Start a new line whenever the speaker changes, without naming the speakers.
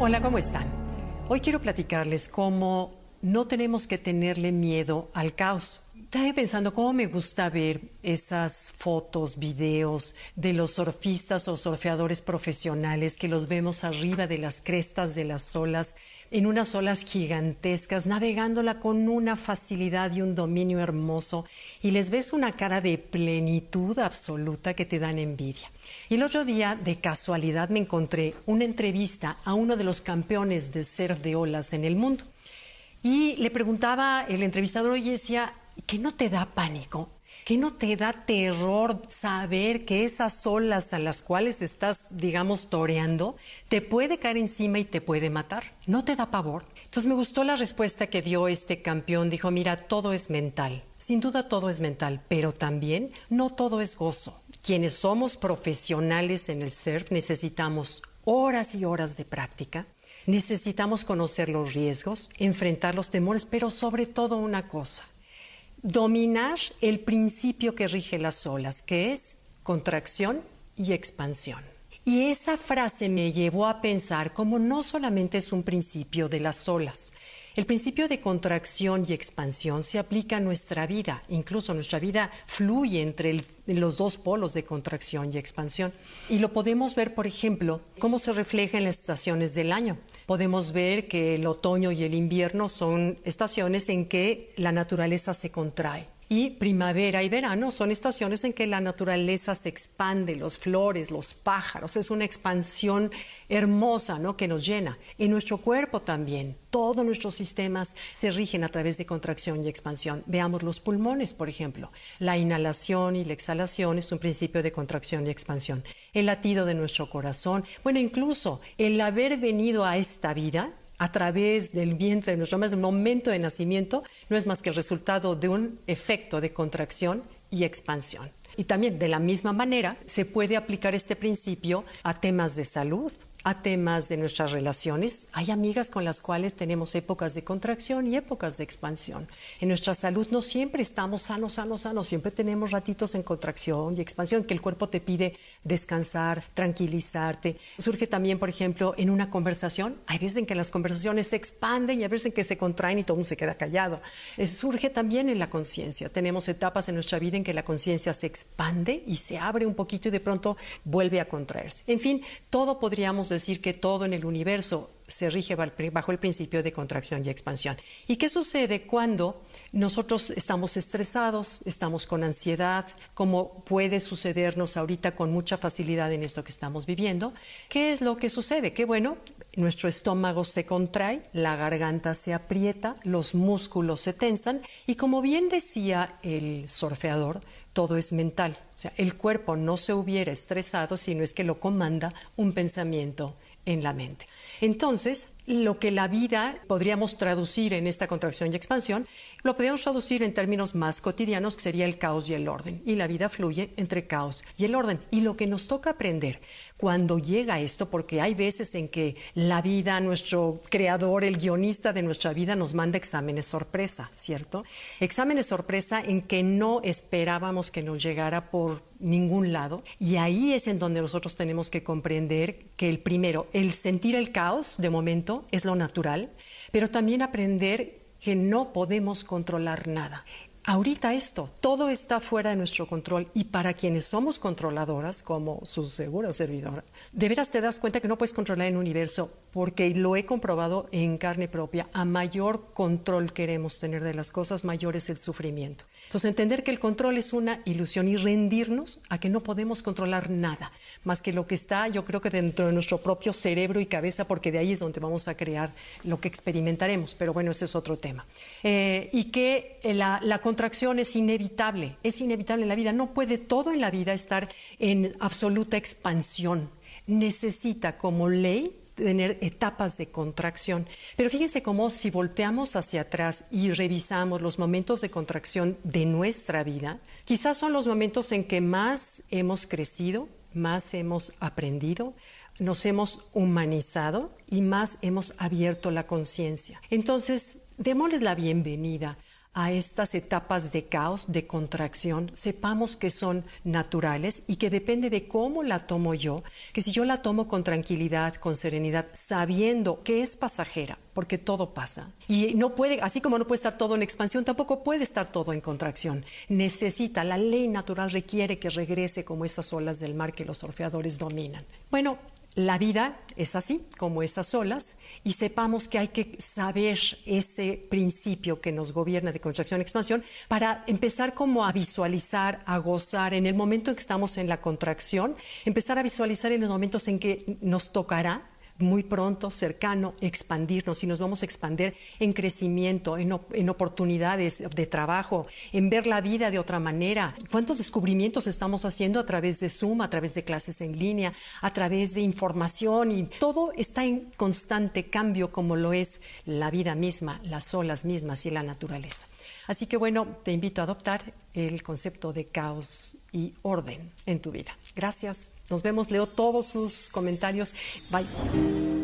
Hola, ¿cómo están? Hoy quiero platicarles cómo no tenemos que tenerle miedo al caos. Estaba pensando cómo me gusta ver esas fotos, videos de los surfistas o surfeadores profesionales que los vemos arriba de las crestas de las olas, en unas olas gigantescas, navegándola con una facilidad y un dominio hermoso, y les ves una cara de plenitud absoluta que te dan envidia. Y el otro día, de casualidad, me encontré una entrevista a uno de los campeones de surf de olas en el mundo. Y le preguntaba el entrevistador y decía, ¿que no te da pánico? ¿Que no te da terror saber que esas olas a las cuales estás, digamos, toreando, te puede caer encima y te puede matar? ¿No te da pavor? Entonces me gustó la respuesta que dio este campeón. Dijo, mira, todo es mental. Sin duda todo es mental, pero también no todo es gozo. Quienes somos profesionales en el surf necesitamos horas y horas de práctica, Necesitamos conocer los riesgos, enfrentar los temores, pero sobre todo una cosa, dominar el principio que rige las olas, que es contracción y expansión. Y esa frase me llevó a pensar cómo no solamente es un principio de las olas, el principio de contracción y expansión se aplica a nuestra vida, incluso nuestra vida fluye entre los dos polos de contracción y expansión. Y lo podemos ver, por ejemplo, cómo se refleja en las estaciones del año. Podemos ver que el otoño y el invierno son estaciones en que la naturaleza se contrae y primavera y verano son estaciones en que la naturaleza se expande, los flores, los pájaros, es una expansión hermosa, ¿no? que nos llena. En nuestro cuerpo también, todos nuestros sistemas se rigen a través de contracción y expansión. Veamos los pulmones, por ejemplo. La inhalación y la exhalación es un principio de contracción y expansión. El latido de nuestro corazón, bueno, incluso el haber venido a esta vida a través del vientre de nuestro madre, el momento de nacimiento, no es más que el resultado de un efecto de contracción y expansión. Y también de la misma manera se puede aplicar este principio a temas de salud, a temas de nuestras relaciones. Hay amigas con las cuales tenemos épocas de contracción y épocas de expansión. En nuestra salud no siempre estamos sanos, sanos, sanos. Siempre tenemos ratitos en contracción y expansión que el cuerpo te pide descansar, tranquilizarte. Surge también, por ejemplo, en una conversación. Hay veces en que las conversaciones se expanden y hay veces en que se contraen y todo mundo se queda callado. surge también en la conciencia. Tenemos etapas en nuestra vida en que la conciencia se expande y se abre un poquito y de pronto vuelve a contraerse. En fin, todo podríamos decir que todo en el universo se rige bajo el principio de contracción y expansión. ¿Y qué sucede cuando nosotros estamos estresados, estamos con ansiedad, como puede sucedernos ahorita con mucha facilidad en esto que estamos viviendo? ¿Qué es lo que sucede? Que bueno, nuestro estómago se contrae, la garganta se aprieta, los músculos se tensan y como bien decía el surfeador, todo es mental. O sea, el cuerpo no se hubiera estresado si no es que lo comanda un pensamiento en la mente. Entonces, lo que la vida podríamos traducir en esta contracción y expansión, lo podríamos traducir en términos más cotidianos, que sería el caos y el orden. Y la vida fluye entre caos y el orden. Y lo que nos toca aprender cuando llega esto, porque hay veces en que la vida, nuestro creador, el guionista de nuestra vida nos manda exámenes sorpresa, ¿cierto? Exámenes sorpresa en que no esperábamos que nos llegara por ningún lado. Y ahí es en donde nosotros tenemos que comprender que el primero, el sentir el caos de momento es lo natural, pero también aprender que no podemos controlar nada. Ahorita esto, todo está fuera de nuestro control y para quienes somos controladoras, como su segura servidora, de veras te das cuenta que no puedes controlar el universo porque lo he comprobado en carne propia. A mayor control queremos tener de las cosas, mayor es el sufrimiento. Entonces, entender que el control es una ilusión y rendirnos a que no podemos controlar nada, más que lo que está, yo creo que dentro de nuestro propio cerebro y cabeza, porque de ahí es donde vamos a crear lo que experimentaremos. Pero bueno, ese es otro tema. Eh, y que la, la contracción es inevitable, es inevitable en la vida. No puede todo en la vida estar en absoluta expansión. Necesita como ley tener etapas de contracción. Pero fíjense cómo si volteamos hacia atrás y revisamos los momentos de contracción de nuestra vida, quizás son los momentos en que más hemos crecido, más hemos aprendido, nos hemos humanizado y más hemos abierto la conciencia. Entonces, démosles la bienvenida a estas etapas de caos, de contracción, sepamos que son naturales y que depende de cómo la tomo yo, que si yo la tomo con tranquilidad, con serenidad, sabiendo que es pasajera, porque todo pasa. Y no puede, así como no puede estar todo en expansión, tampoco puede estar todo en contracción. Necesita, la ley natural requiere que regrese como esas olas del mar que los surfeadores dominan. Bueno, la vida es así, como esas olas, y sepamos que hay que saber ese principio que nos gobierna de contracción-expansión para empezar como a visualizar, a gozar en el momento en que estamos en la contracción, empezar a visualizar en los momentos en que nos tocará muy pronto, cercano, expandirnos y nos vamos a expandir en crecimiento, en, en, oportunidades de trabajo, en ver la vida de otra manera. ¿Cuántos descubrimientos estamos haciendo a través de Zoom, a través de clases en línea, a través de información? Y todo está en constante cambio como lo es la vida misma, las olas mismas y la naturaleza. Así que bueno, te invito a adoptar el concepto de caos y orden en tu vida. Gracias. Nos vemos. Leo todos sus comentarios. Bye.